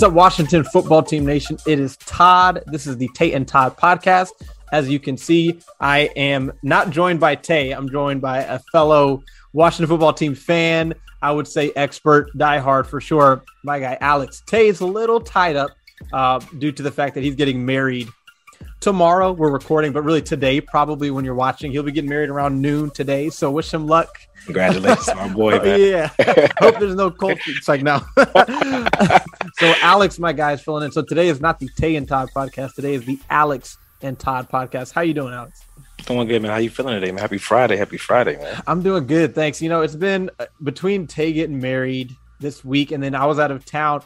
What's up, Washington Football Team Nation? It is Todd. This is the Tay and Todd podcast. As you can see, I am not joined by Tay. I'm joined by a fellow Washington Football Team fan. I would say expert, diehard for sure. My guy Alex Tay is a little tied up uh, due to the fact that he's getting married tomorrow. We're recording, but really today, probably when you're watching, he'll be getting married around noon today. So wish him luck Congratulations, my boy. Yeah. Hope there's no cold It's like no. so Alex, my guy, is filling in. So today is not the Tay and Todd podcast. Today is the Alex and Todd podcast. How you doing, Alex? Doing good, man. How you feeling today, man? Happy Friday. Happy Friday, man. I'm doing good. Thanks. You know, it's been uh, between Tay getting married this week and then I was out of town.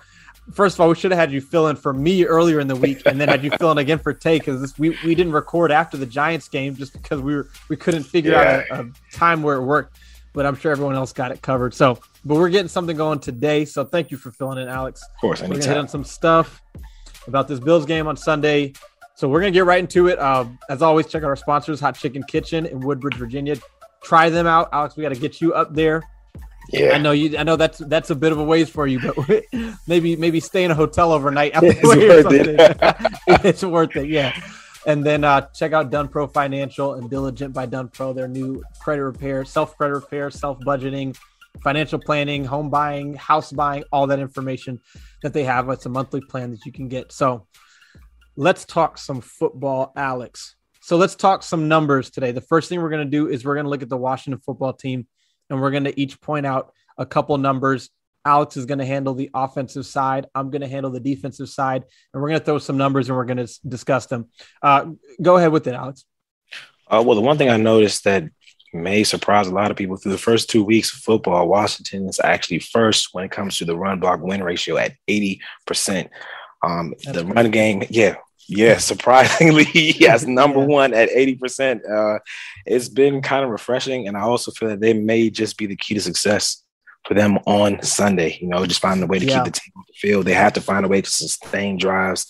First of all, we should have had you fill in for me earlier in the week, and then had you fill in again for Tay because we, we didn't record after the Giants game just because we were we couldn't figure yeah. out a, a time where it worked but I'm sure everyone else got it covered. So, but we're getting something going today. So thank you for filling in, Alex. Of course, anytime. we're gonna hit on some stuff about this Bills game on Sunday. So we're gonna get right into it. Uh, as always, check out our sponsors, Hot Chicken Kitchen in Woodbridge, Virginia. Try them out, Alex. We got to get you up there. Yeah, I know you. I know that's that's a bit of a ways for you, but maybe maybe stay in a hotel overnight. It's worth it. it's worth it. Yeah. And then uh, check out Done Pro Financial and Diligent by Done Pro, their new credit repair, self credit repair, self budgeting, financial planning, home buying, house buying, all that information that they have. It's a monthly plan that you can get. So let's talk some football, Alex. So let's talk some numbers today. The first thing we're going to do is we're going to look at the Washington football team and we're going to each point out a couple numbers Alex is going to handle the offensive side. I'm going to handle the defensive side, and we're going to throw some numbers and we're going to discuss them. Uh, go ahead with it, Alex. Uh, well, the one thing I noticed that may surprise a lot of people through the first two weeks of football, Washington is actually first when it comes to the run block win ratio at 80%. Um, the crazy. run game, yeah, yeah, surprisingly, yes, number yeah. one at 80%. Uh, it's been kind of refreshing. And I also feel that they may just be the key to success for them on Sunday. You know, just finding a way to yeah. keep the team on the field. They have to find a way to sustain drives,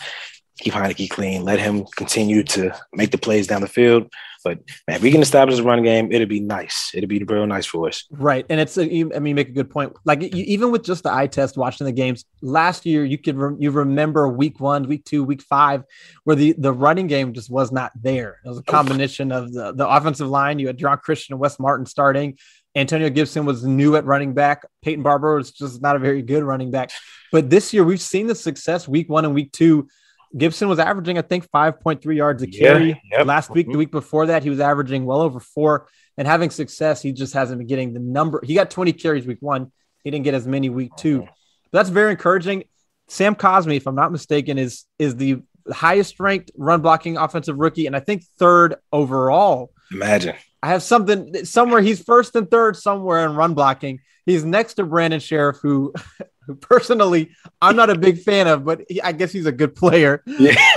keep Heinicke clean, let him continue to make the plays down the field. But man, if we can establish a run game, it'd be nice. It'd be real nice for us. Right, and it's a, uh, I mean, you make a good point. Like you, even with just the eye test, watching the games last year, you could re- you remember week one, week two, week five, where the the running game just was not there. It was a combination of the the offensive line. You had Geron Christian and Wes Martin starting. Antonio Gibson was new at running back. Peyton Barber was just not a very good running back. But this year, we've seen the success week one and week two. Gibson was averaging, I think, 5.3 yards a carry. Yeah, yep. Last week, the mm-hmm. week before that, he was averaging well over four and having success. He just hasn't been getting the number. He got 20 carries week one. He didn't get as many week two. Mm-hmm. But that's very encouraging. Sam Cosmi, if I'm not mistaken, is is the highest ranked run blocking offensive rookie, and I think third overall Imagine. I have something somewhere. He's first and third somewhere in run blocking. He's next to Brandon Scherff, who, who personally I'm not a big fan of, but he, I guess he's a good player. Yeah.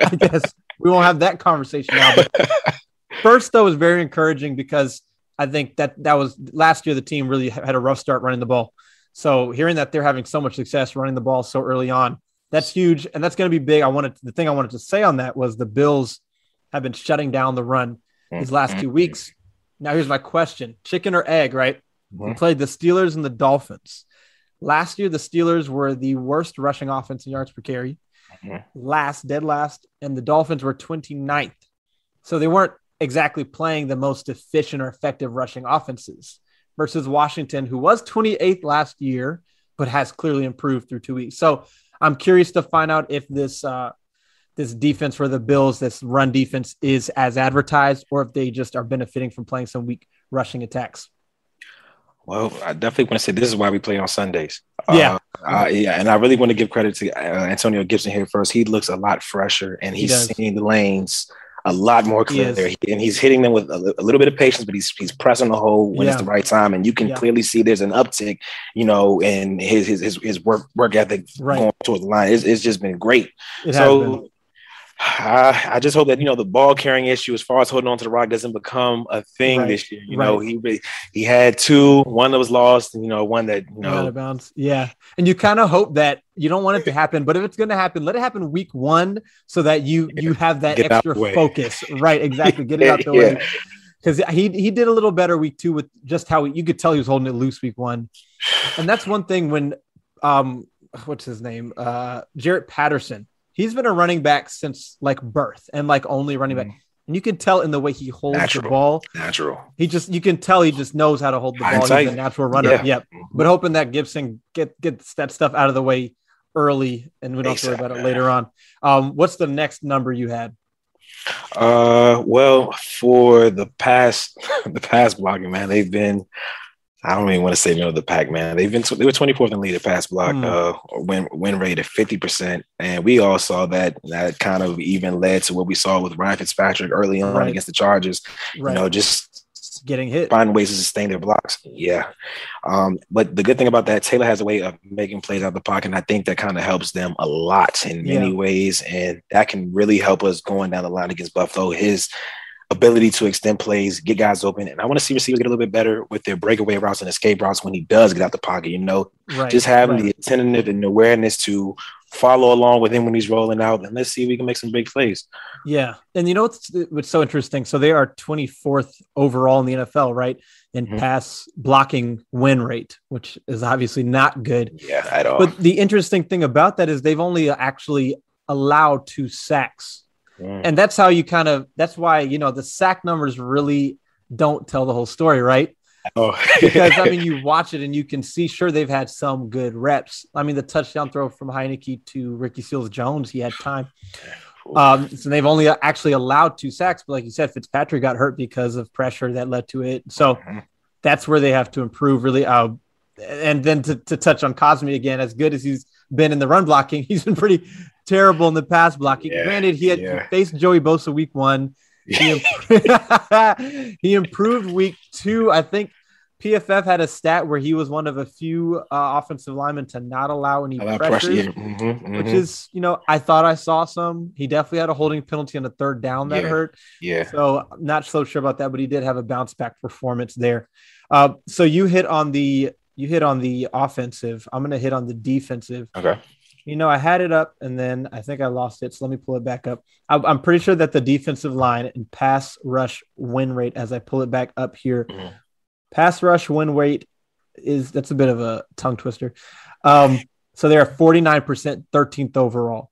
I guess we won't have that conversation now. But first, though, was very encouraging because I think that that was last year. The team really had a rough start running the ball. So hearing that they're having so much success running the ball so early on, that's huge, and that's going to be big. I wanted the thing I wanted to say on that was the Bills have been shutting down the run these last two weeks. Now here's my question: chicken or egg? Right? We Mhm. played the Steelers and the Dolphins. Last year, the Steelers were the worst rushing offense in yards per carry, Mhm. last, dead last, and the Dolphins were 29th. So they weren't exactly playing the most efficient or effective rushing offenses versus Washington, who was 28th last year, but has clearly improved through two weeks. So I'm curious to find out if this uh, this defense for the Bills, this run defense, is as advertised, or if they just are benefiting from playing some weak rushing attacks. Well, I definitely want to say this is why we play on Sundays. Yeah. Uh, uh, yeah, and I really want to give credit to uh, Antonio Gibson here first. He looks a lot fresher, and he's does. seeing the lanes a lot more He is. clear, and he's hitting them with a, a little bit of patience, but he's he's pressing the hole when Yeah. it's the right time, and you can Yeah. clearly see there's an uptick, you know, in his his his, his work work ethic Right. going towards the line. It's, it's just been great. It so I, I just hope that you know the ball carrying issue as far as holding on to the rock doesn't become a thing Right, this year. You know, he he had two, one that was lost, and you know, one that you know of bounds. Yeah. And you kind of hope that you don't want it to happen, but if it's going to happen, let it happen week one so that you you have that Get extra focus. Right. Exactly. Get it out the Yeah. way. Because he he did a little better week two with just how you could tell he was holding it loose week one. And that's one thing when um what's his name? Uh Jaret Patterson. He's been a running back since like birth and like only running back. And you can tell in the way he holds the ball. natural. He just you can tell he just knows how to hold the ball. He's a natural runner. Yeah. Yep. But hoping that Gibson get gets that stuff out of the way early and we don't have to worry about it ASAP, later on. Um, what's the next number you had? Uh, well, for the past the past blocking man, they've been. I don't even want to say middle of the pack, man. They've been they were 24th in lead at pass block, Hmm. uh, win win rate at 50 percent, and we all saw that. That kind of even led to what we saw with Ryan Fitzpatrick early on Right. against the Chargers. Right. You know, just Getting hit. find ways to sustain their blocks. Yeah. Um, but the good thing about that, Taylor has a way of making plays out of the pocket. And I think that kind of helps them a lot in many Yeah. ways. And that can really help us going down the line against Buffalo. His ability to extend plays, get guys open. And I want to see receivers get a little bit better with their breakaway routes and escape routes when he does get out the pocket. You know, Right. just having right. the attentive and awareness to follow along with him when he's rolling out. And let's see if we can make some big plays. Yeah. And you know what's what's so interesting? So they are 24th overall in the NFL, right? In Mhm. pass blocking win rate, which is obviously not good. Yeah, at all. But the interesting thing about that is they've only actually allowed two sacks. Mm. And that's how you kind of that's why, you know, the sack numbers really don't tell the whole story, right? oh. because I mean, you watch it and you can see, sure, they've had some good reps. I mean, the touchdown throw from Heinicke to Ricky Seals Jones, he had time. Um, so they've only actually allowed two sacks, but like you said, Fitzpatrick got hurt because of pressure that led to it. So Mhm. that's where they have to improve, really. Uh, and then to, to touch on Cosmi again, as good as he's been in the run blocking, he's been pretty terrible in the pass blocking. Yeah, Granted, he had yeah. faced Joey Bosa week one. He, imp- he improved week two. I think PFF had a stat where he was one of a few uh, offensive linemen to not allow any Allow pressure, pressure. Yeah. Mhm, which is, you know, I thought I saw some. He definitely had a holding penalty on the third down that Yeah. hurt. yeah. So I'm not so sure about that, but he did have a bounce back performance there. Uh, so you hit on the you hit on the offensive. I'm going to hit on the defensive. Okay. You know, I had it up and then I think I lost it. So let me pull it back up. I- I'm pretty sure that the defensive line and pass rush win rate, as I pull it back up here, Mhm. pass rush win rate is that's a bit of a tongue twister. Um, so they are 49%, 13th overall.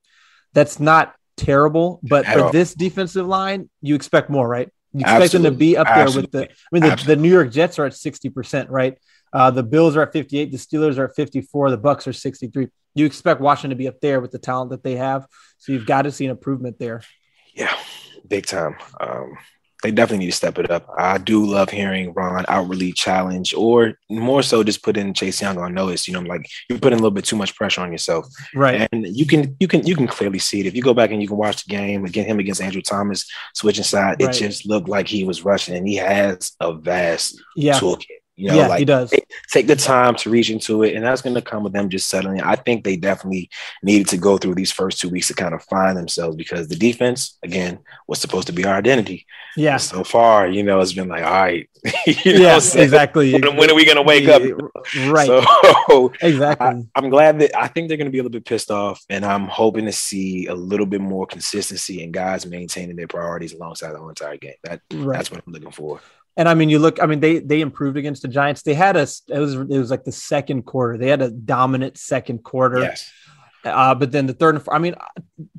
That's not terrible, but At for all. this defensive line, you expect more, right? You expect them to be up there with the. I mean, the, the New York Jets are at 60%, right? Uh, the Bills are at 58. The Steelers are at 54. The Bucs are 63. You expect Washington to be up there with the talent that they have. So you've got to see an improvement there. Yeah, big time. Um, they definitely need to step it up. I do love hearing Ron outwardly challenge, or more so, just put in Chase Young on notice. You know, I'm like you're putting a little bit too much pressure on yourself, right? And you can you can you can clearly see it if you go back and you can watch the game again. Him against Andrew Thomas switching side, right. it just looked like he was rushing, and he has a vast yeah. toolkit. You know, yeah, like he does. Take, the time to reach into it, and that's going to come with them just settling. I think they definitely needed to go through these first two weeks to kind of find themselves because the defense, again, was supposed to be our identity. Yeah. And so far, you know, it's been like, all right, yeah, exactly. When, when, are we going to wake up? Right. So exactly. I, am glad that I think they're going to be a little bit pissed off, and I'm hoping to see a little bit more consistency and guys maintaining their priorities alongside the whole entire game. That right. that's what I'm looking for. And I mean, you look. I mean, they they improved against the Giants. They had a it was it was like the second quarter. They had a dominant second quarter. Yes. Uh, but then the third and I mean,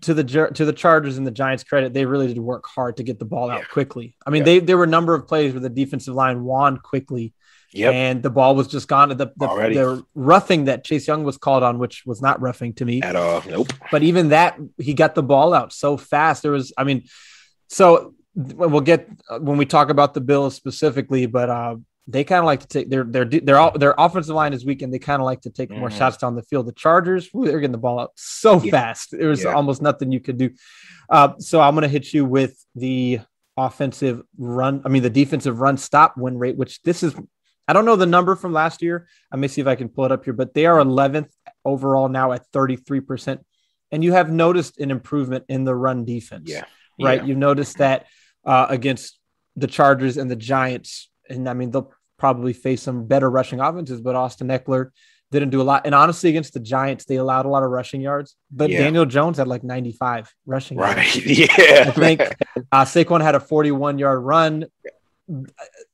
to the to the Chargers and the Giants' credit, they really did work hard to get the ball out yeah. quickly. I mean, yeah. they there were a number of plays where the defensive line won quickly, yep. and the ball was just gone. The, the, the roughing that Chase Young was called on, which was not roughing to me at all. Nope. But even that, he got the ball out so fast. There was, I mean, so we'll get uh, when we talk about the Bills specifically, but uh, they kind of like to take their their their their offensive line is weak and they kind of like to take mm-hmm. more shots down the field. The Chargers, they're getting the ball out so yeah. fast. There was yeah. almost nothing you could do. Uh, so I'm going to hit you with the offensive run. I mean, the defensive run stop win rate, which this is. I don't know the number from last year. I may see if I can pull it up here, but they are 11th overall now at 33%. And you have noticed an improvement in the run defense. Yeah. Right. You've noticed that uh, against the Chargers and the Giants. And I mean, they'll probably face some better rushing offenses, but Austin Ekeler didn't do a lot. And honestly, against the Giants, they allowed a lot of rushing yards. But yeah. Daniel Jones had like 95 rushing right. yards. Yeah. I think uh, Saquon had a 41 yard run.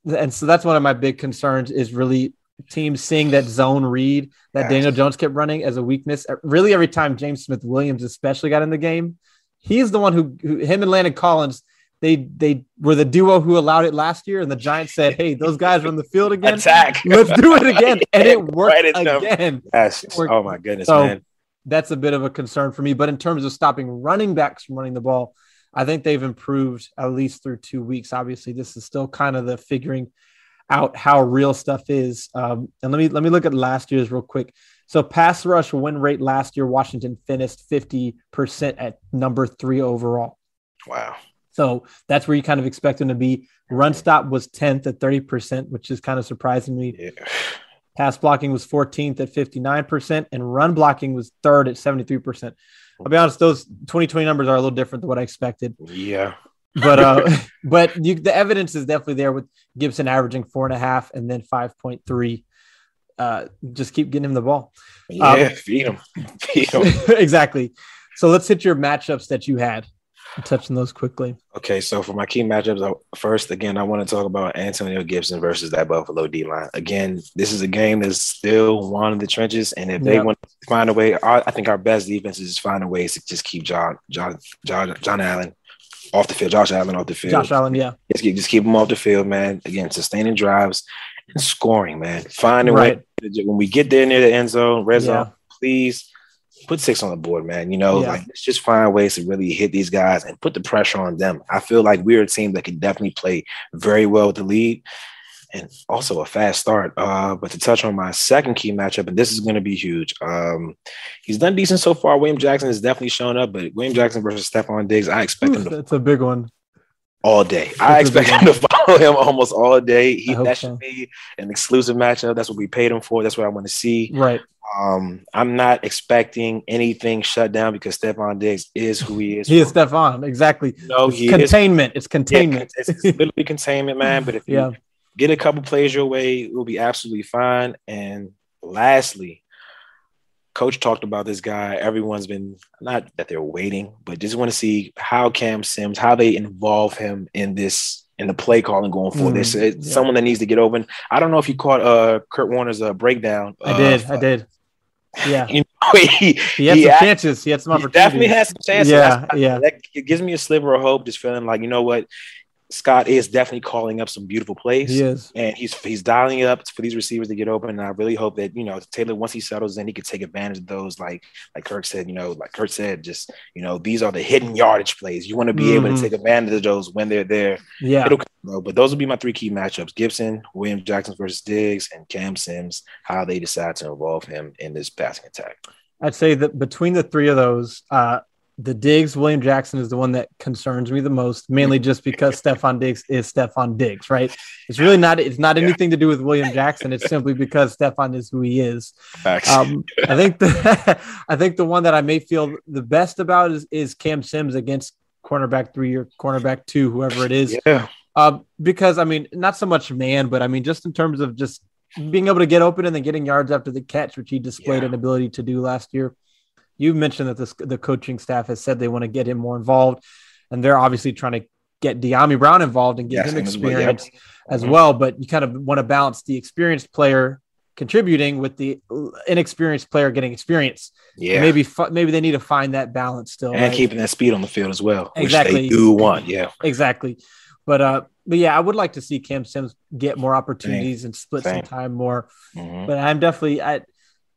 And so that's one of my big concerns is really teams seeing that zone read that yes. Daniel Jones kept running as a weakness. Really, every time James Smith Williams, especially, got in the game, he's the one who, who him and Landon Collins they they were the duo who allowed it last year, and the Giants said, "Hey, those guys are on the field again. Attack. Let's do it again." And it worked right again. Yes. Worked. Oh my goodness, so, man. That's a bit of a concern for me. But in terms of stopping running backs from running the ball, I think they've improved at least through two weeks. Obviously, this is still kind of the figuring out how real stuff is. Um, and let me let me look at last year's real quick. So pass rush win rate last year, Washington finished 50% at number three overall. Wow. So that's where you kind of expect them to be. Run stop was 10th at 30%, which is kind of surprising me. Yeah. Pass blocking was 14th at 59%, and run blocking was third at 73%. I'll be honest, those 2020 numbers are a little different than what I expected. Yeah. But uh but you, the evidence is definitely there with Gibson averaging four and a half and then 5.3. Uh just keep getting him the ball. Yeah, um, feed him. Feed him. exactly. So let's hit your matchups that you had touching those quickly. Okay, so for my key matchups, first again, I want to talk about Antonio Gibson versus that Buffalo D line. Again, this is a game that's still one in the trenches, and if they yep. want to find a way, our, I think our best defense is just finding ways to just keep John John John John Allen off the field, Josh Allen off the field. Josh Allen, yeah. Just keep, just keep him off the field, man. Again, sustaining drives and scoring, man. Finding right. way when we get there near the end zone, red zone, yeah. please put six on the board, man. You know, yeah. like let's just find ways to really hit these guys and put the pressure on them. I feel like we're a team that can definitely play very well with the lead and also a fast start. Uh, but to touch on my second key matchup, and this is going to be huge. Um, he's done decent so far. William Jackson has definitely shown up, but William Jackson versus Stefon Diggs, I expect him to. That's a big one. All day. That's I expect him to follow him almost all day. He, that should so. be an exclusive matchup. That's what we paid him for. That's what I want to see. Right. Um, I'm not expecting anything shut down because Stefon Diggs is who he is. he is Stefon, exactly. No, it's containment. Is. It's containment. Yeah, it's, it's literally containment, man. But if yeah. you get a couple plays your way, it will be absolutely fine. And lastly, coach talked about this guy. Everyone's been not that they're waiting, but just want to see how Cam Sims, how they involve him in this in the play calling going forward. Mm, There's yeah. someone that needs to get open. I don't know if you caught uh Kurt Warner's uh, breakdown. I did. I did. Yeah. You know, he, he had he some had, chances. He had some opportunities. definitely had some chances. Yeah. yeah. That, it gives me a sliver of hope, just feeling like, you know what? Scott is definitely calling up some beautiful plays. He. And he's he's dialing it up for these receivers to get open. And I really hope that, you know, Taylor, once he settles in, he could take advantage of those. Like, like Kirk said, you know, like Kirk said, just, you know, these are the hidden yardage plays. You want to be mm-hmm. able to mm-hmm. take advantage of those when they're there. Yeah. It'll, but those will be my three key matchups Gibson, William Jackson versus Diggs, and Cam Sims, how they decide to involve him in this passing attack. I'd say that between the three of those, uh, the Diggs, William Jackson is the one that concerns me the most, mainly just because Stefon Diggs is Stefon Diggs, right? It's really not, it's not anything to do with William Jackson. It's simply because Stefon is who he is. Um, I think the, I think the one that I may feel the best about is, is Cam Sims against cornerback three or cornerback two, whoever it is. Yeah. Uh, because I mean, not so much man, but I mean, just in terms of just being able to get open and then getting yards after the catch, which he displayed yeah. an ability to do last year you mentioned that this, the coaching staff has said they want to get him more involved, and they're obviously trying to get Dyami Brown involved and get yes, him experience as well, yep. as mm-hmm. well. But you kind of want to balance the experienced player contributing with the inexperienced player getting experience. Yeah, maybe maybe they need to find that balance still, and right? keeping that speed on the field as well. Exactly, they do want. Yeah, exactly. But uh, but yeah, I would like to see Cam Sims get more opportunities Same. and split Same. some time more. Mm-hmm. But I'm definitely at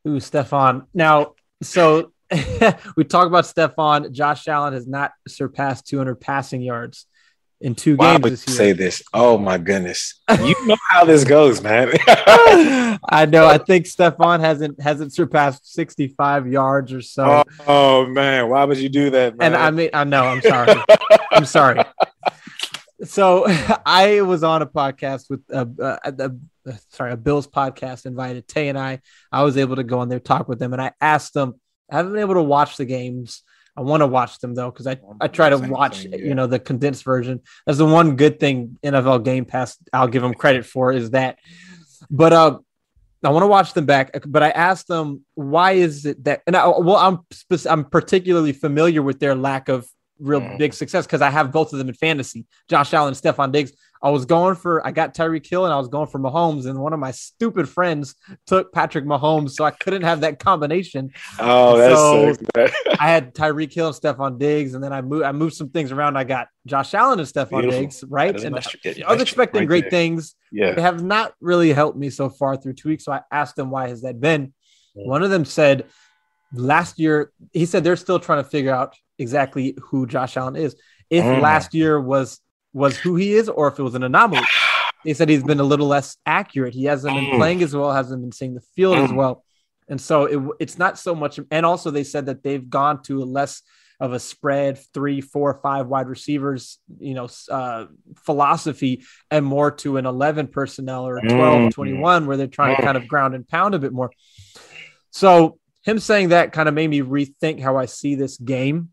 ooh Stefon now. So we talk about Stefon. Josh Allen has not surpassed 200 passing yards in two Why games this year. Say this. Oh my goodness. You know how this goes, man. I know. I think Stefon hasn't hasn't surpassed 65 yards or so. Oh, oh, man. Why would you do that, man? And I mean, I know, I'm sorry. I'm sorry. So I was on a podcast with a, a, a, sorry, a Bills podcast invited Tay and I. I was able to go on there, talk with them, and I asked them I haven't been able to watch the games. I want to watch them though because I, I try to watch thing, yeah. you know the condensed version. That's the one good thing NFL Game Pass I'll give them credit for is that. But uh, I want to watch them back. But I asked them why is it that and I, well I'm I'm particularly familiar with their lack of real mm. big success because I have both of them in fantasy. Josh Allen and Stefon Diggs. I was going for I got Tyreek Hill and I was going for Mahomes, and one of my stupid friends took Patrick Mahomes, so I couldn't have that combination. Oh, that's so I had Tyreek Hill and Stefon Diggs, and then I moved I moved some things around. I got Josh Allen and Beautiful. Diggs, right? And I was expecting right great there. things. Yeah, they have not really helped me so far through two weeks. So I asked them why has that been. One of them said last year he said they're still trying to figure out exactly who Josh Allen is. If mm. last year was was who he is or if it was an anomaly. They said he's been a little less accurate. He hasn't been mm. playing as well, hasn't been seeing the field as mm. well. And so it, it's not so much. And also, they said that they've gone to a less of a spread, three, four, five wide receivers, you know, uh, philosophy, and more to an 11 personnel or 12, mm. 21, where they're trying to kind of ground and pound a bit more. So, him saying that kind of made me rethink how I see this game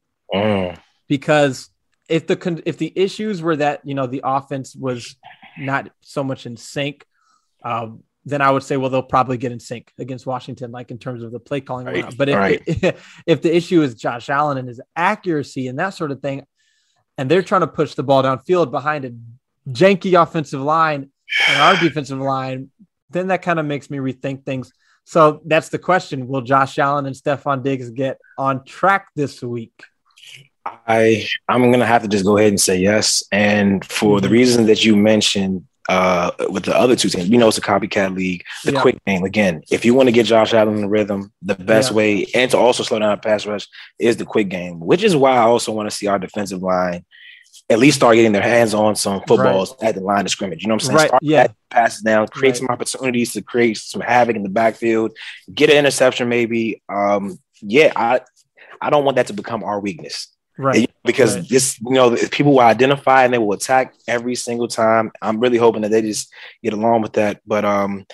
because if the if the issues were that you know the offense was not so much in sync, um, then I would say well they'll probably get in sync against Washington, like in terms of the play calling. Right. But if, right. if, if the issue is Josh Allen and his accuracy and that sort of thing, and they're trying to push the ball downfield behind a janky offensive line and our defensive line, then that kind of makes me rethink things. So that's the question: Will Josh Allen and Stefon Diggs get on track this week? I I'm gonna have to just go ahead and say yes, and for the mm-hmm. reason that you mentioned uh, with the other two teams, we know, it's a copycat league. The yeah. quick game again. If you want to get Josh Allen in the rhythm, the best yeah. way and to also slow down a pass rush is the quick game, which is why I also want to see our defensive line at least start getting their hands on some footballs right. at the line of scrimmage. You know what I'm saying? Right. Start yeah. passes down, create right. some opportunities to create some havoc in the backfield, get an interception maybe. Um, yeah, I I don't want that to become our weakness right? Because right. this, you know, people will identify and they will attack every single time. I'm really hoping that they just get along with that. But um,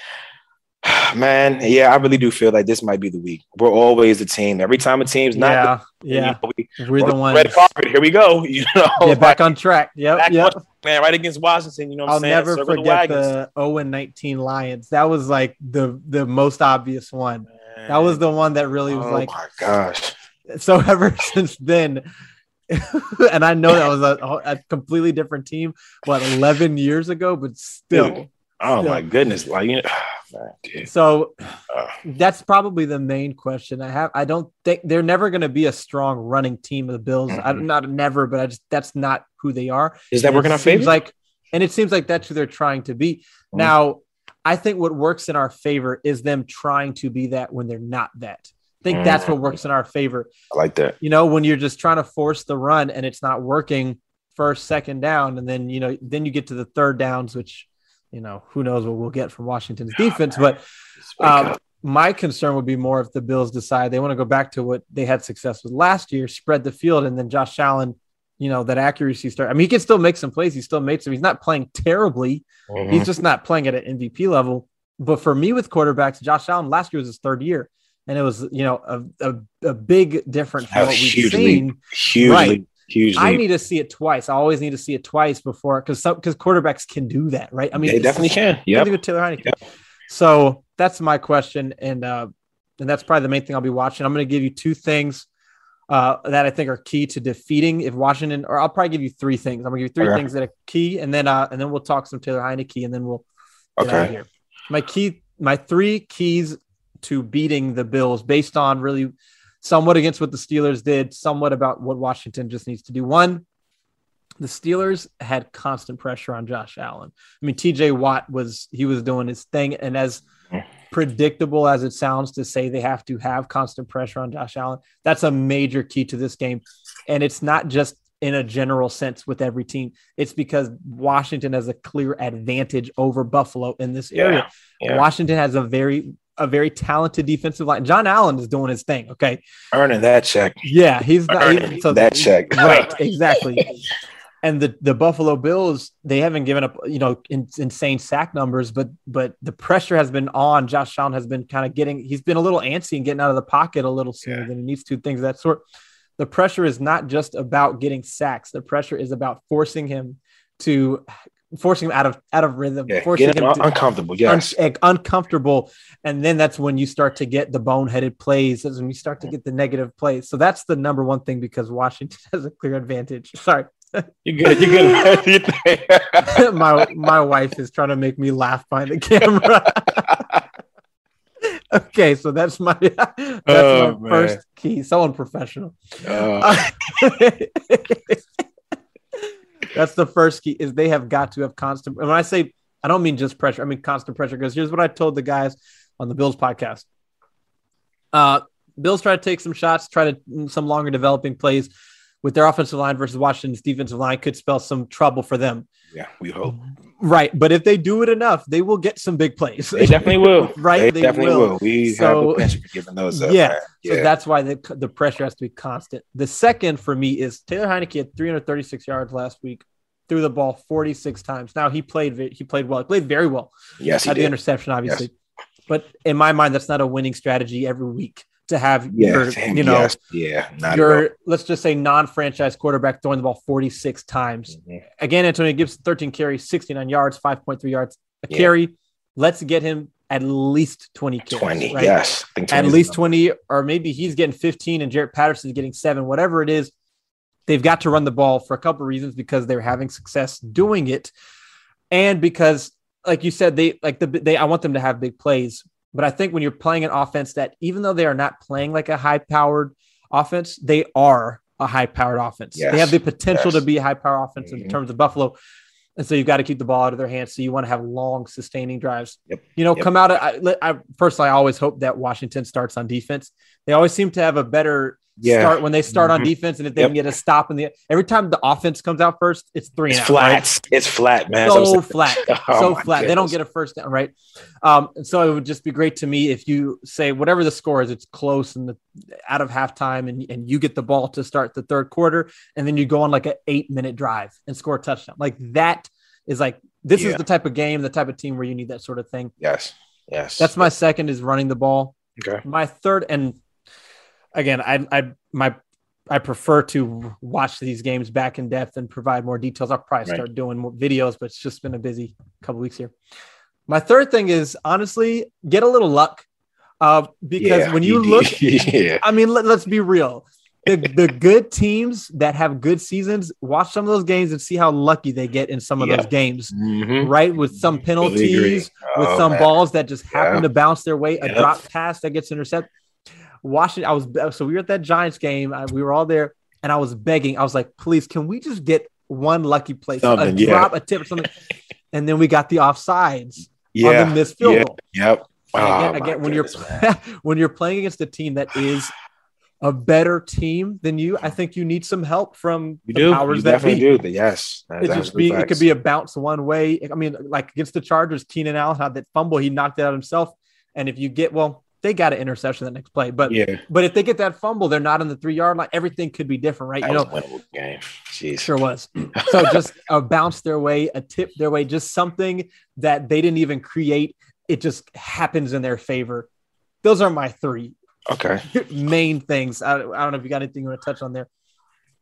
man, yeah, I really do feel like this might be the week. We're always the team. Every time a team's not, yeah, the, yeah, you know, we, are the ones. Red carpet. Here we go. You know, yeah, back on track. Yep, yep. On, man, right against Washington. You know, I'll never Circle forget the, the 0 and 19 Lions. That was like the the most obvious one. Man. That was the one that really was oh like, my gosh. So ever since then, and I know that was a, a, completely different team, what, 11 years ago, but still. Dude. Oh still. my goodness. Like, you know, so uh, that's probably the main question I have. I don't think they're never going to be a strong running team of the Bills. Mm-hmm. I'm not never, but I just, that's not who they are. Is that and working out favor? Like, And it seems like that's who they're trying to be. Mm-hmm. Now, I think what works in our favor is them trying to be that when they're not that. I think that's what works in our favor. I like that. You know, when you're just trying to force the run and it's not working first, second down, and then you know, then you get to the third downs, which you know, who knows what we'll get from Washington's defense. But um, my concern would be more if the Bills decide they want to go back to what they had success with last year, spread the field, and then Josh Allen, you know, that accuracy start. I mean, he can still make some plays. He still made some. He's not playing terribly. Mhm. He's just not playing at an MVP level. But for me with quarterbacks, Josh Allen last year was his third year. And it was, you know, a, a, a big difference from what we've hugely- seen. hugely, Right. hugely. I need to see it twice. I always need to see it twice before because because quarterbacks can do that, right? I mean, they definitely can. Yeah, with Taylor Heinicke. So that's my question, and uh, and that's probably the main thing I'll be watching. I'm going to give you two things uh, that I think are key to defeating if Washington, or I'll probably give you three things. I'm going to give you three Okay. things that are key, and then uh, and then we'll talk some Taylor Heinicke, and then we'll get out of Okay. here. My key, my three keys to beating the Bills, based on really somewhat against what the Steelers did, somewhat about what Washington just needs to do. One, the Steelers had constant pressure on Josh Allen. I mean, TJ Watt was he was doing his thing, and as predictable as it sounds to say they have to have constant pressure on Josh Allen, that's a major key to this game. And it's not just in a general sense with every team. It's because Washington has a clear advantage over Buffalo in this area. Yeah. Washington has a very a very talented defensive line. John Allen is doing his thing. Okay. Earning that check. Yeah, he's not Earning he- so- that check. right, exactly. And the the Buffalo Bills, they haven't given up, you know, in, insane sack numbers, but but the pressure has been on. Josh Allen has been kind of getting, he's been a little antsy and getting out of the pocket a little sooner Yeah. than he needs to. Things of that sort. The pressure is not just about getting sacks. The pressure is about forcing him to forcing him out of out of rhythm, Yeah. forcing him un- to, uncomfortable. un- Yes. like, uncomfortable. And then that's when you start to get the boneheaded plays. That's when you start to get the negative plays. So that's the number one thing because Washington has a clear advantage. Sorry. You're good. You're good. my my wife is trying to make me laugh behind the camera. okay, so that's my that's Oh, my man. first key. So unprofessional. Uh, That's the first key is they have got to have constant. And when I say I don't mean just pressure, I mean constant pressure. Because here's what I told the guys on the Bills podcast. Uh, Bills try to take some shots, try to some longer developing plays with their offensive line versus Washington's defensive line could spell some trouble for them. Yeah, we hope. Right, but if they do it enough, they will get some big plays. They definitely will. Right, They, they definitely will. will. We So- have a penchant for giving those up. Yeah. man. So that's why the, the pressure has to be constant. The second for me is Taylor Heinicke had 336 yards last week, threw the ball 46 times. Now he played he played well, he played very well. yes, he Had the interception, obviously, but in my mind, that's not a winning strategy every week to have Yeah, your you know yes. yeah, not your let's just say non-franchise quarterback throwing the ball 46 times. Mhm. Again, Antonio Gibson 13 carries, 69 yards, 5.3 yards a Yeah. carry. Let's get him at least 20 carries. 20, right? yes. At 20 is least 20, or maybe he's getting 15 and Jaret Patterson's getting seven, whatever it is. They've got to run the ball for a couple of reasons because they're having success doing it. And because, like you said, they like the they I want them to have big plays. But I think when you're playing an offense that even though they are not playing like a high powered offense, they are a high powered offense. Yes. They have the potential Yes. to be a high power offense in Mhm. terms of Buffalo. And so you've got to keep the ball out of their hands. So you want to have long, sustaining drives. Yep. You know, Yep. come out. I, I personally, I always hope that Washington starts on defense. They always seem to have a better Yeah. start when they start on Mhm. defense, and if they Yep. can get a stop in the every time the offense comes out first, it's three. It's and out, flat. right? It's flat, man. So flat, Oh, so flat. They don't get a first down, right? Um, so it would just be great to me if you say whatever the score is, it's close and the out of halftime, and and you get the ball to start the third quarter, and then you go on like an eight minute drive and score a touchdown. Like that is like this is the type of game, the type of team where you need that sort of thing. Yes. Yes. That's my second is running the ball. okay. My third, and again, I I my I prefer to watch these games back in depth and provide more details. I'll probably Right. start doing more videos, but it's just been a busy couple weeks here. My third thing is honestly get a little luck, uh, because Yeah, when you look, yeah. I mean, let, us be real. The, the good teams that have good seasons, watch some of those games and see how lucky they get in some of Yeah. those games, Mhm. right? With some penalties, with Oh, some man. balls that just happen to bounce their way, a drop pass that gets intercepted. Washington, I was so we were at that Giants game. I, we were all there, and I was begging. I was like, please, can we just get one lucky play, Something, a yeah. drop, a tip, or something, and then we got the offsides Yeah. on the missed field yeah. goal. Yep. And Oh, again, again when you're when you're playing against a team that is a better team than you, I think you need some help from you the do. powers You that definitely be. do. Yes. That's It just be it could be a bounce one way. I mean, like against the Chargers, Keenan Allen had that fumble, he knocked it out himself. And if you get well, they got an interception the next play. But yeah. but if they get that fumble, they're not on the three yard line. Everything could be different, right? That you was know, winnable game. Jeez. Sure was. So just a bounce their way, a tip their way, just something that they didn't even create. It just happens in their favor. Those are my three Okay. main things. I, I don't know if you got anything you want to touch on there.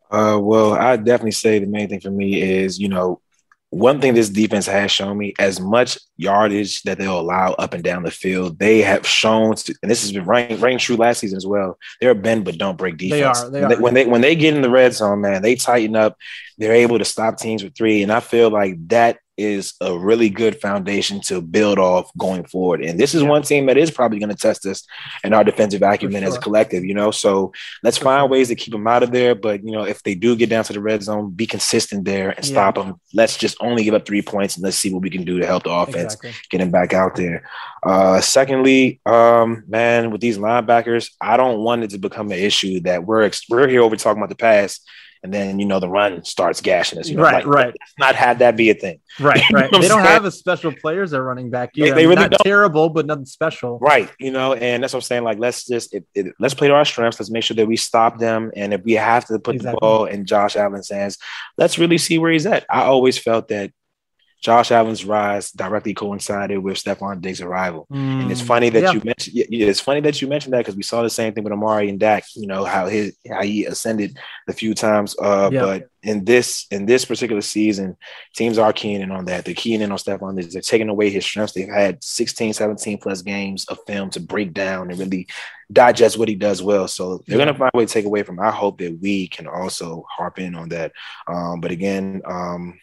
Uh, well, I definitely say the main thing for me is, you know, one thing this defense has shown me as much yardage that they'll allow up and down the field, they have shown, to, and this has been rain, rain true last season as well. They're a bend but don't break defense. They are, they when, are. when they when they get in the red zone, man, they tighten up. They're able to stop teams with three, and I feel like that is a really good foundation to build off going forward. And this is one team that is probably going to test us and our defensive acumen as a collective, you know. So let's For find sure. ways to keep them out of there. But you know, if they do get down to the red zone, be consistent there and Yeah. stop them. Let's just only give up three points and let's see what we can do to help the offense Exactly. get him back out there. Uh, secondly, um, man, with these linebackers, I don't want it to become an issue that we're ex- we're here over talking about the pass, and then you know the run starts gashing us. You know, Right, like, right. Not have that be a thing. Right, know right. what I'm They don't saying? have a special players at running back. Either. they I mean, really not terrible, but nothing special. Right, you know, and that's what I'm saying. Like, let's just it, it, let's play to our strengths. Let's make sure that we stop them, and if we have to put Exactly. the ball in Josh Allen's hands, let's really see where he's at. I always felt that Josh Allen's rise directly coincided with Stefon Diggs' arrival. And it's funny that Mm, Yeah. you mentioned. It's funny that you mentioned that because we saw the same thing with Amari and Dak. You know how his how he ascended a few times. Uh, Yeah. But in this in this particular season, teams are keying in on that. They're keying in on Stefon Diggs. They're taking away his strengths. They've had 16, 17 plus games of film to break down and really digest what he does well. So they're gonna find a way to take away from. Him. I hope that we can also harp in on that. Um, but again, um,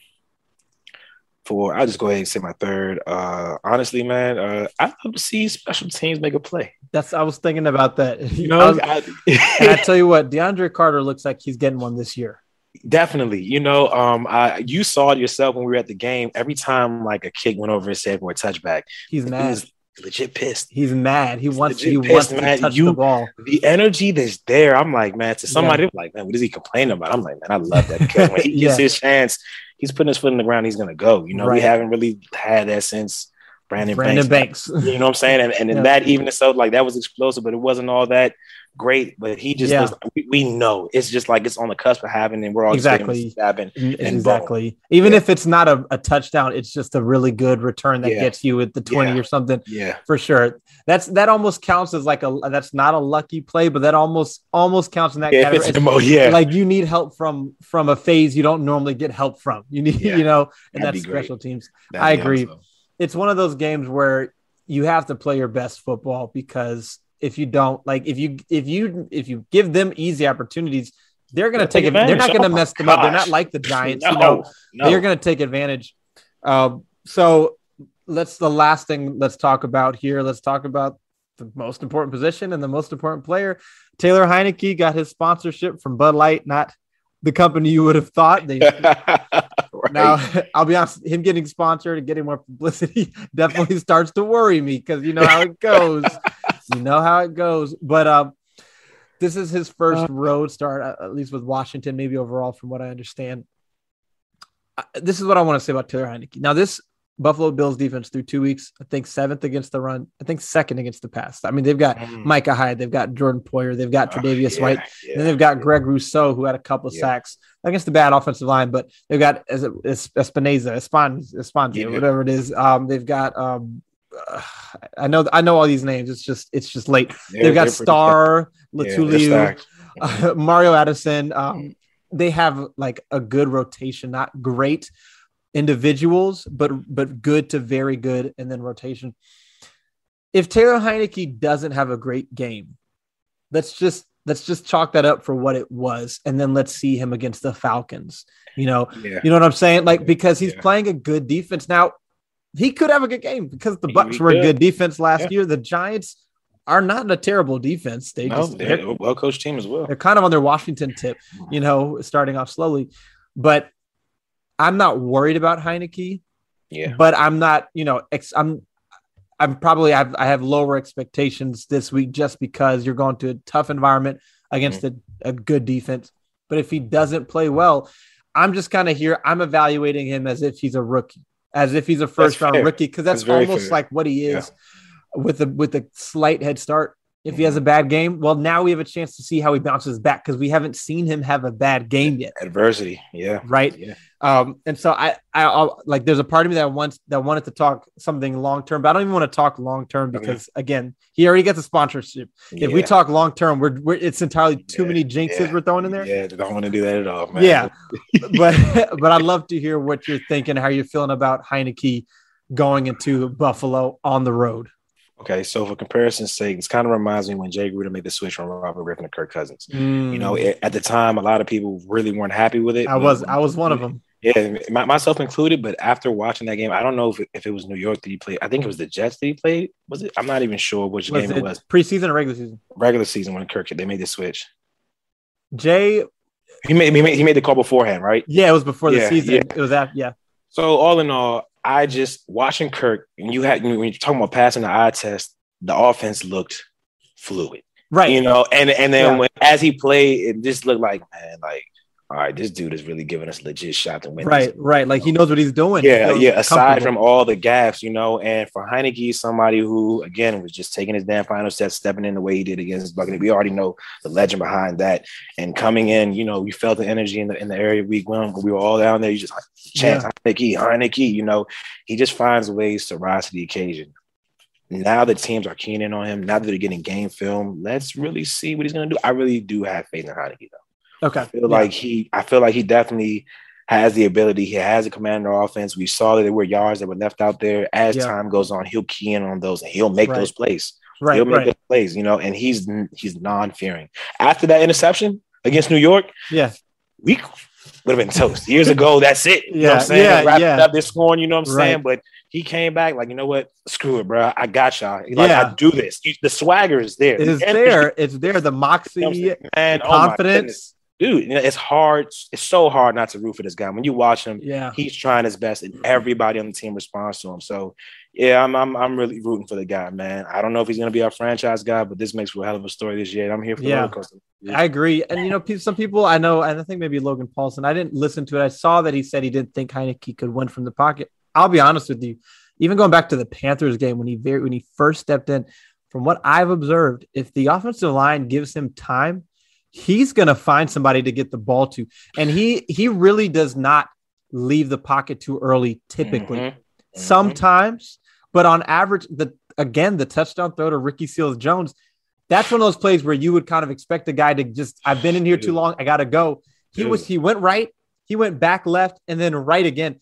for I'll just go ahead and say my third. Uh, honestly, man, uh, I love to see special teams make a play. That's I was thinking about that. You I know, was- and I tell you what, DeAndre Carter looks like he's getting one this year. definitely. You know, um, I you saw it yourself when we were at the game. Every time like a kick went over his head for a touchback, He's he mad. was legit pissed. He's mad. He wants. He pissed, wants to touch You- the ball. The energy that's there, I'm like, man. To somebody, like, man, what is he complaining about? I'm like, man, I love that because when he gets Yeah. his chance, he's putting his foot in the ground. He's gonna go. You know, Right. we haven't really had that since Brandon, Brandon Banks. Banks. You know what I'm saying? And, and in Yeah. that even so, like that was explosive, but it wasn't all that great. But he just Yeah. we, we know it's just like it's on the cusp of happening, and we're all just waiting for it to Exactly. happen. Mm, and exactly. Even Yeah. if it's not a, a touchdown, it's just a really good return that Yeah. gets you at the 20 Yeah. or something Yeah, for sure. That's that almost counts as like a that's not a lucky play, but that almost almost counts in that if it's category. yeah, Like you need help from from a phase you don't normally get help from. You need, you know, and That'd that's special teams. That'd I agree. awesome. It's one of those games where you have to play your best football because if you don't, like if you if you if you give them easy opportunities, they're gonna take take it. They're not advantage. gonna Oh my mess them up. They're not like the Giants, no, you know. no. They're going to take advantage. Um, so let's the last thing let's talk about here. Let's talk about the most important position and the most important player. Taylor Heinicke got his sponsorship from Bud Light, not the company you would have thought. They Right. now I'll be honest, him getting sponsored and getting more publicity definitely starts to worry me because you know how it goes. You know how it goes. But um, this is his first Uh, road start, at at least with Washington, maybe overall, from what I understand. Uh, This is what I want to say about Taylor Heinicke. Now, this Buffalo Bills defense through two weeks, I think seventh against the run, I think second against the pass. I mean, they've got Mm. Micah Hyde, they've got Jordan Poyer, they've got Oh, Tre'Davious yeah, White, yeah. and then they've got Greg Rousseau, who had a couple of Yeah. sacks against the bad offensive line, but they've got Es- Es- Espinoza, Espon, Esponza, Yeah. whatever it is. Um, they've got um, uh, I know I know all these names. It's just it's just late. They're- they've got Star, stacked. Yeah, they're Lotulelei, stacked. uh, Mario Addison. Um, they have like a good rotation, not great individuals, but but good to very good, and then rotation. If Taylor Heinicke doesn't have a great game, let's just let's just chalk that up for what it was, and then let's see him against the Falcons. You know, Yeah. you know what I'm saying? Like because he's Yeah. playing a good defense now. He could have a good game because the He- Bucs were a good defense last Yeah. year. The Giants are not a terrible defense. They No, just they're they're, a well coached team as well. they're kind of on their Washington tip, you know, starting off slowly. But I'm not worried about Heinicke, Yeah. but I'm not, you know, ex- I'm I'm probably I've, I have lower expectations this week just because you're going to a tough environment against Mm-hmm. a, a good defense. But if he doesn't play well, I'm just kind of here. I'm evaluating him as if he's a rookie, as if he's a first round rookie, because that's, That's almost fair. like what he is with a with a slight head start. If he has a bad game, well, now we have a chance to see how he bounces back because we haven't seen him have a bad game yet, Adversity. Yeah. right? Yeah. Um, and so I, I, I'll, like, there's a part of me that wants that wanted to talk something long term, but I don't even want to talk long term Okay. because again, he already gets a sponsorship. If we talk long term, we're, we're it's entirely too Yeah, many jinxes we're throwing in there. Yeah, don't want to do that at all, man. Yeah. but but I'd love to hear what you're thinking, how you're feeling about Heinicke going into Buffalo on the road. Okay, so for comparison's sake, this kind of reminds me when Jay Gruden made the switch from Robert Griffin to Kirk Cousins. You know, it, at the time, a lot of people really weren't happy with it. Mm. I was I was one of them. Yeah, my, myself included. But after watching that game, I don't know if it, if it was New York that he played. I think it was the Jets that he played. Was it? I'm not even sure which Was game it it was. preseason or regular season? Regular season when Kirk they made the switch. Jay, He made he made, he made the call beforehand, right? yeah, it was before the Yeah, season. yeah. It was that, yeah. So all in all, I just watching Kirk, and you had when you're talking about passing the eye test, the offense looked fluid. Right. you know, and and then Yeah. when, as he played, it just looked like man, like all right, this dude is really giving us legit shot to win. right, this. right. Like he knows what he's doing. Yeah, feels yeah. Aside from all the gaps, you know, and for Heinicke, somebody who again was just taking his damn final set, stepping in the way he did against Buccaneers. We already know the legend behind that, and coming in, you know, we felt the energy in the in the area week one. We were all down there. You just like chance Heinicke, Heinicke. You know, he just finds ways to rise to the occasion. Now that teams are keen in on him, now that they're getting game film, let's really see what he's going to do. I really do have faith in Heinicke, though. Okay. I feel Yeah. like he I feel like he definitely has the ability. He has a commander offense. We saw that there were yards that were left out there. As Yeah. time goes on, he'll key in on those and he'll make Right. those plays. right, he'll make right. those plays, you know, and he's he's non-fearing. After that interception against New York, Yeah. we would have been toast. Years ago, that's it. You know what Yeah, I'm saying? yeah, Wrapped it yeah. up, they're scoring, you know what I'm saying? But he came back like, you know what? Screw it, bro. I got y'all. Like, Yeah. I do this. The swagger is there. It is The there. It's there. The you know moxie, saying? Man, the oh confidence. Dude, you know, it's hard. It's so hard not to root for this guy. When you watch him, yeah. he's trying his best, and mm-hmm. everybody on the team responds to him. So, yeah, I'm I'm I'm really rooting for the guy, man. I don't know if he's gonna be our franchise guy, but this makes for a hell of a story this year. and I'm here for the Yeah. I agree. And you know, some people I know, and I think maybe Logan Paulsen. I didn't listen to it. I saw that he said he didn't think Heinicke could win from the pocket. I'll be honest with you. Even going back to the Panthers game when he very when he first stepped in, from what I've observed, if the offensive line gives him time, he's going to find somebody to get the ball to. And he he really does not leave the pocket too early. Typically, Mhm. Mhm. sometimes, but on average, the again the touchdown throw to Ricky Seals Jones, that's one of those plays where you would kind of expect a guy to just I've been in here too long, I gotta go. He was he went right, he went back left, and then right again.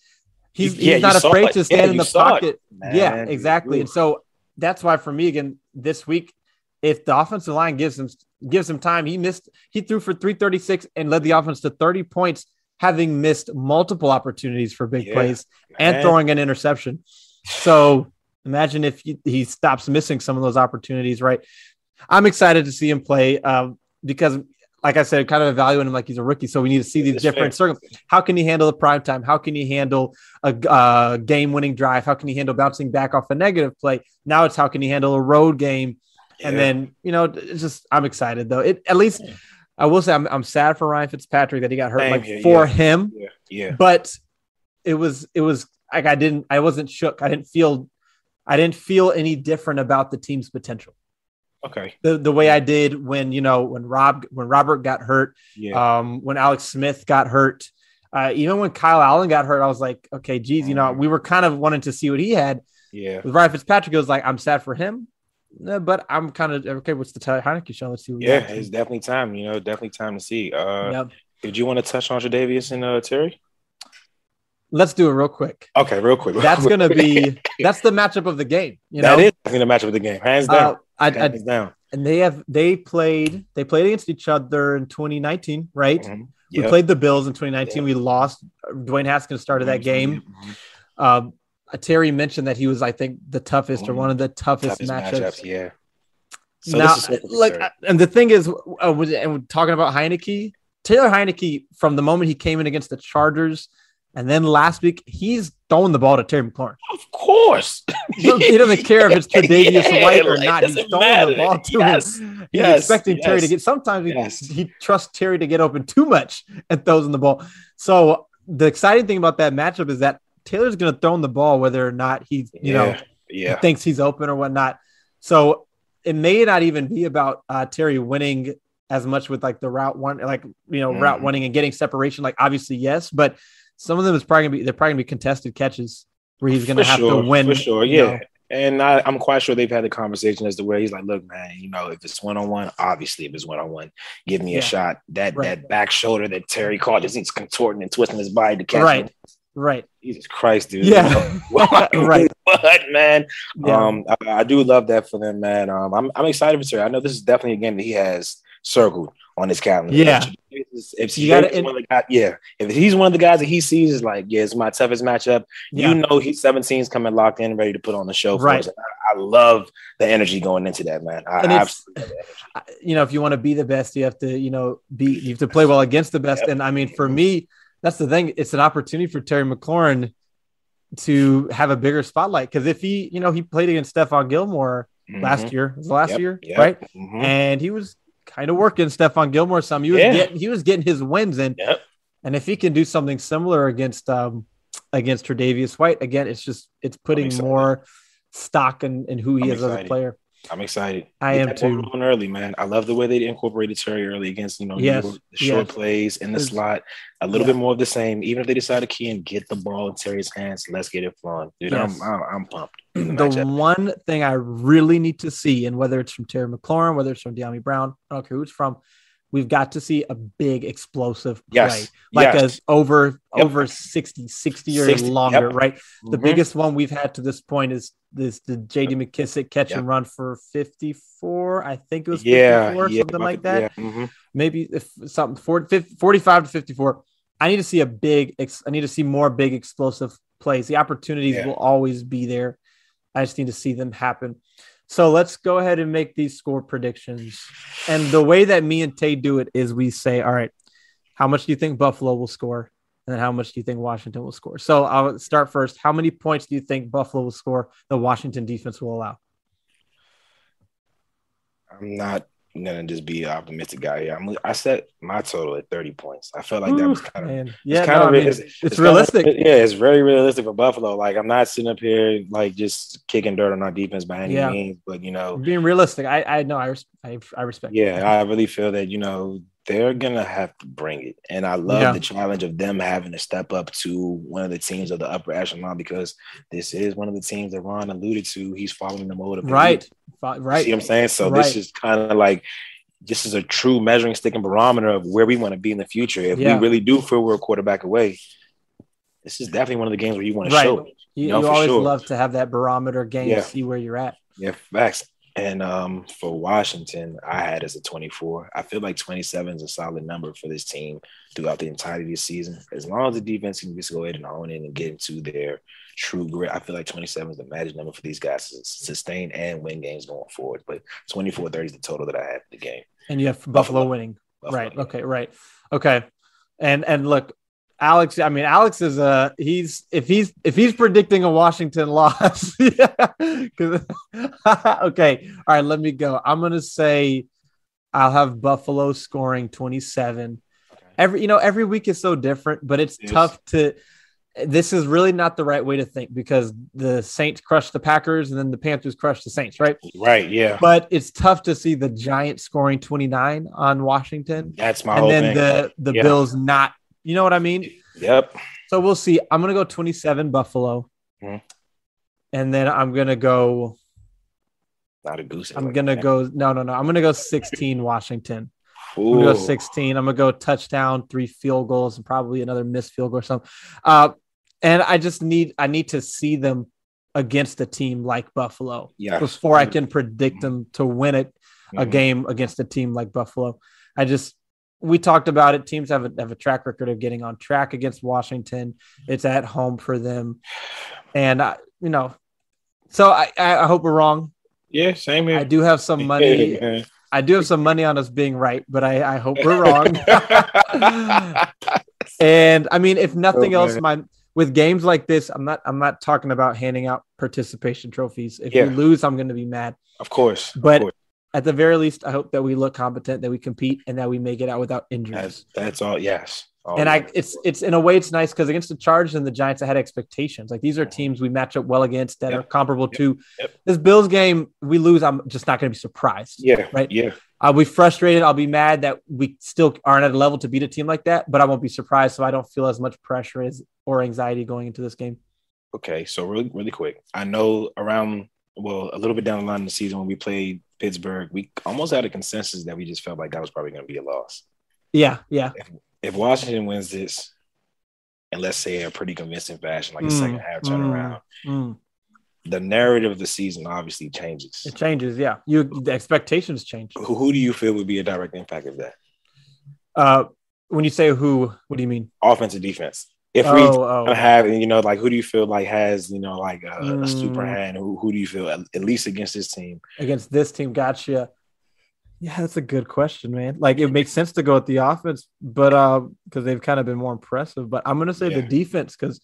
He's, Yeah, he's not afraid it. to stand Yeah, in the saw it, pocket. yeah, exactly. And so that's why for me again this week, if the offensive line gives him gives him time, he missed he threw for 336 and led the offense to 30 points, having missed multiple opportunities for big Yeah, plays and man. throwing an interception. So imagine if he, he stops missing some of those opportunities, right? I'm excited to see him play um, because, like I said, kind of evaluating him like he's a rookie. So we need to see these different circles. How can he handle the prime time? How can he handle a uh, game winning drive? How can he handle bouncing back off a negative play? Now it's how can he handle a road game? And then, you know, it's just, I'm excited though. It at least, I will say, I'm, I'm sad for Ryan Fitzpatrick that he got hurt Same like here, for yeah. him yeah, yeah. but it was it was like I didn't I wasn't shook. I didn't feel I didn't feel any different about the team's potential. Okay. The the way I did when you know when Rob when Robert got hurt, Yeah. um, when Alex Smith got hurt, uh, even when Kyle Allen got hurt, I was like, okay, geez, you know, Mhm. we were kind of wanting to see what he had. yeah. With Ryan Fitzpatrick, it was like I'm sad for him, uh, but I'm kind of okay. What's the Tyler Heinicke show? Let's see. What Yeah. It's definitely time. You know, definitely time to see. Uh, Yep. Did you want to touch on Jadavius and uh, Terry? Let's do it real quick. Okay, real quick. That's gonna be that's the matchup of the game. You know, that is definitely the matchup of the game, hands down. Uh, I, I, hands down. and they have they played they played against each other in 2019 right Mhm. we played the bills in 2019 Yeah. we lost dwayne haskins started that game Mhm. um terry mentioned that he was i think the toughest or one of the toughest, Toughest matchups, matchups. Yeah. So now, this is so like, and the thing is, uh, and we're talking about Heinicke, Taylor Heinicke, from the moment he came in against the Chargers, And then last week, he's throwing the ball to Terry McLaurin. Of course. he doesn't care if it's Tre'Davious Yeah, White or not. He's throwing matter. the ball to Yes, him. He's yes, expecting Terry to get. Sometimes he, he trusts Terry to get open too much and throws in the ball. So the exciting thing about that matchup is that Taylor's going to throw in the ball whether or not he, you know, Yeah, yeah. thinks he's open or whatnot. So it may not even be about uh, Terry winning as much with like the route one, like you know, route Mhm. winning and getting separation. Like obviously, yes, but some of them is probably gonna be they're probably gonna be contested catches where he's gonna For have sure, to win. For sure, you yeah. know. And I, I'm quite sure they've had the conversation as to where he's like, look, man, you know, if it's one on one, obviously, if it's one on one, give me Yeah. a shot. That Right. that back shoulder that Terry caught, just he's contorting and twisting his body to catch Right. it. Right. Jesus Christ, dude. Yeah. What, Right. What, man? Yeah. Um, I, I do love that for them, man. Um, I'm, I'm excited for Terry. I know this is definitely a game that he has circled on his calendar. Yeah. If, You gotta- one of the guys, yeah, if he's one of the guys that he sees is like, yeah, it's my toughest matchup. yeah. You know, he's 17's coming locked in, ready to put on the show for Right. us. I, I love the energy going into that, man. I And it's- absolutely love the energy. I- you know, if you want to be the best, you have to, you know, be you have to play well against the best. Yep. And I mean, for me, that's the thing. It's an opportunity for Terry McLaurin to have a bigger spotlight because if he, you know, he played against Stephon Gilmore last Mhm. year, was last Yep, year, yep, right? mhm. And he was kind of working Stephon Gilmore some. He was Yeah. getting he was getting his wins in. Yep. And if he can do something similar against um against Tre'Davious White, again, it's just it's putting more stock in, in who he I'm is as a player. I'm excited. I Get am too. rolling early, man. I love the way they incorporated Terry early against you know Yes, York, the short yes. plays in the It's- slot. A little yeah. bit more of the same. Even if they decide to key and get the ball in Terry's hands, let's get it flowing, dude. Yes. I'm, I'm I'm pumped. the the one thing I really need to see, and whether it's from Terry McLaurin, whether it's from Dyami Brown, I don't care who it's from, we've got to see a big explosive play. Yes. Like Yes. a over Yep. over 60, 60 or 60, longer, yep. right? The Mhm. biggest one we've had to this point is this the JD McKissic catch Yep. and run for 54. I think it was 54, yeah, yeah, something like that. Yeah, mhm. Maybe if something 40, 50, 45 to 54. I need to see a big, ex- I need to see more big explosive plays. The opportunities will always be there. I just need to see them happen. So let's go ahead and make these score predictions. And the way that me and Tay do it is we say, all right, how much do you think Buffalo will score? And then how much do you think Washington will score? So I'll start first. How many points do you think Buffalo will score? The Washington defense will allow. I'm not gonna just be an optimistic guy here. I'm, I set my total at 30 points. I felt like that was kind of man. yeah, kind no, of I mean, it's, it's, kind of- realistic. yeah, it's very realistic for Buffalo. Like I'm not sitting up here like just kicking dirt on our defense by any Yeah. means, but you know, being realistic. I I know I res- I, I respect. yeah, I really feel that you know they're gonna have to bring it, and I love Yeah. the challenge of them having to step up to one of the teams of the upper echelon because this is one of the teams that Ron alluded to. He's following the mode of right, right. See what I'm saying? So Right. this is kind of like this is a true measuring stick and barometer of where we want to be in the future. If Yeah. we really do feel we're a quarterback away, this is definitely one of the games where you want to Right. show it. You, No, you always sure. love to have that barometer game, Yeah. see where you're at. Yeah, facts. And um, for Washington, I had as a 24. I feel like 27 is a solid number for this team throughout the entirety of the season. As long as the defense can just go ahead and own it and get into their true grit, I feel like 27 is the magic number for these guys to sustain and win games going forward. But 24 30 is the total that I had for the game. And you have Buffalo, Buffalo. winning. Buffalo. Right. Okay. Right. Okay. And and look, Alex. I mean, Alex is a he's if he's if he's predicting a Washington loss. yeah. okay. All right. Let me go. I'm gonna say I'll have Buffalo scoring 27. Every you know every week is so different, but it's Yes. tough to. This is really not the right way to think because the Saints crushed the Packers and then the Panthers crushed the Saints, right? Right. Yeah. But it's tough to see the Giants scoring 29 on Washington That's my and then thing. the the Yeah. Bills not. You know what I mean? Yep. So we'll see. I'm gonna go 27 Buffalo, Mhm. and then I'm gonna go. Not a goose. I'm like gonna that. go. No, no, no. I'm gonna go 16 Washington. I'm gonna go 16. I'm gonna go touchdown, three field goals, and probably another missed field goal or something. Uh, and I just need I need to see them against a team like Buffalo Yeah. before I can predict them to win it a Mhm. game against a team like Buffalo. I just we talked about it. Teams have a have a track record of getting on track against Washington. It's at home for them, and I, you know, so I I hope we're wrong. Yeah. Same here. I do have some money. Yeah. I do have some money on us being right, but I I hope we're wrong. and I mean, if nothing Oh, else, my with games like this, I'm not I'm not talking about handing out participation trophies. If Yeah. we lose, I'm going to be mad. Of course. of But course. At the very least, I hope that we look competent, that we compete, and that we make it out without injuries. that's that's all. Yes. All and I, it's it's in a way, it's nice because against the Chargers and the Giants, I had expectations. Like these are teams we match up well against that Yep. are comparable Yep. to Yep. this Bills game. We lose, I'm just not going to be surprised. yeah. right. Yeah. I'll be frustrated. I'll be mad that we still aren't at a level to beat a team like that, but I won't be surprised. So I don't feel as much pressure as or anxiety going into this game. Okay, so really, really quick. I know around well, a little bit down the line in the season when we played Pittsburgh, we almost had a consensus that we just felt like that was probably going to be a loss. Yeah, yeah. If Washington wins this, and let's say a pretty convincing fashion, like a Mm, second half turnaround, Mm. the narrative of the season obviously changes. It changes. Yeah, you the expectations change. Who, who do you feel would be a direct impact of that? Uh, when you say who, what do you mean? Offensive defense. If oh, we oh. don't have, you know, like who do you feel like has, you know, like a, a super Mm. hand? Who, who do you feel at, at least against this team? against this team. Gotcha. Yeah, that's a good question, man. Like it makes sense to go at the offense, but uh, because they've kind of been more impressive. But I'm gonna say the defense because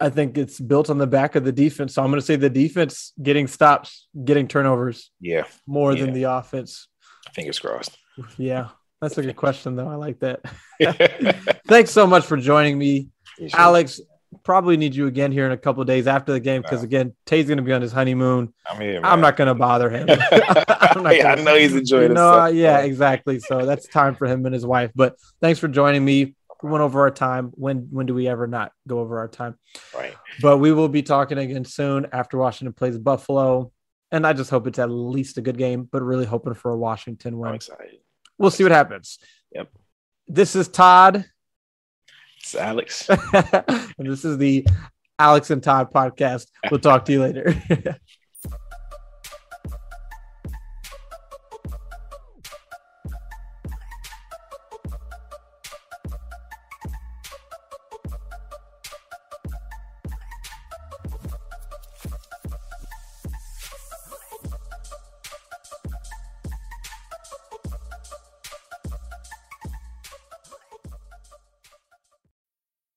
I think it's built on the back of the defense. So I'm gonna say the defense getting stops, getting turnovers Yeah, more Yeah. than the offense. fingers crossed. Yeah, that's a good question though. I like that. Thanks so much for joining me, Alex. Probably need you again here in a couple of days after the game because Wow. again, Tay's gonna be on his honeymoon. I'm here. I'm not gonna bother him. I'm Yeah, I know he's enjoying no, himself. yeah, exactly. So that's time for him and his wife. But thanks for joining me. We went over our time. When when do we ever not go over our time? Right. But we will be talking again soon after Washington plays Buffalo. And I just hope it's at least a good game, but really hoping for a Washington I'm win. excited. We'll see what happens. Yep. This is Todd, Alex. and this is the Alex and Todd podcast. We'll talk to you later.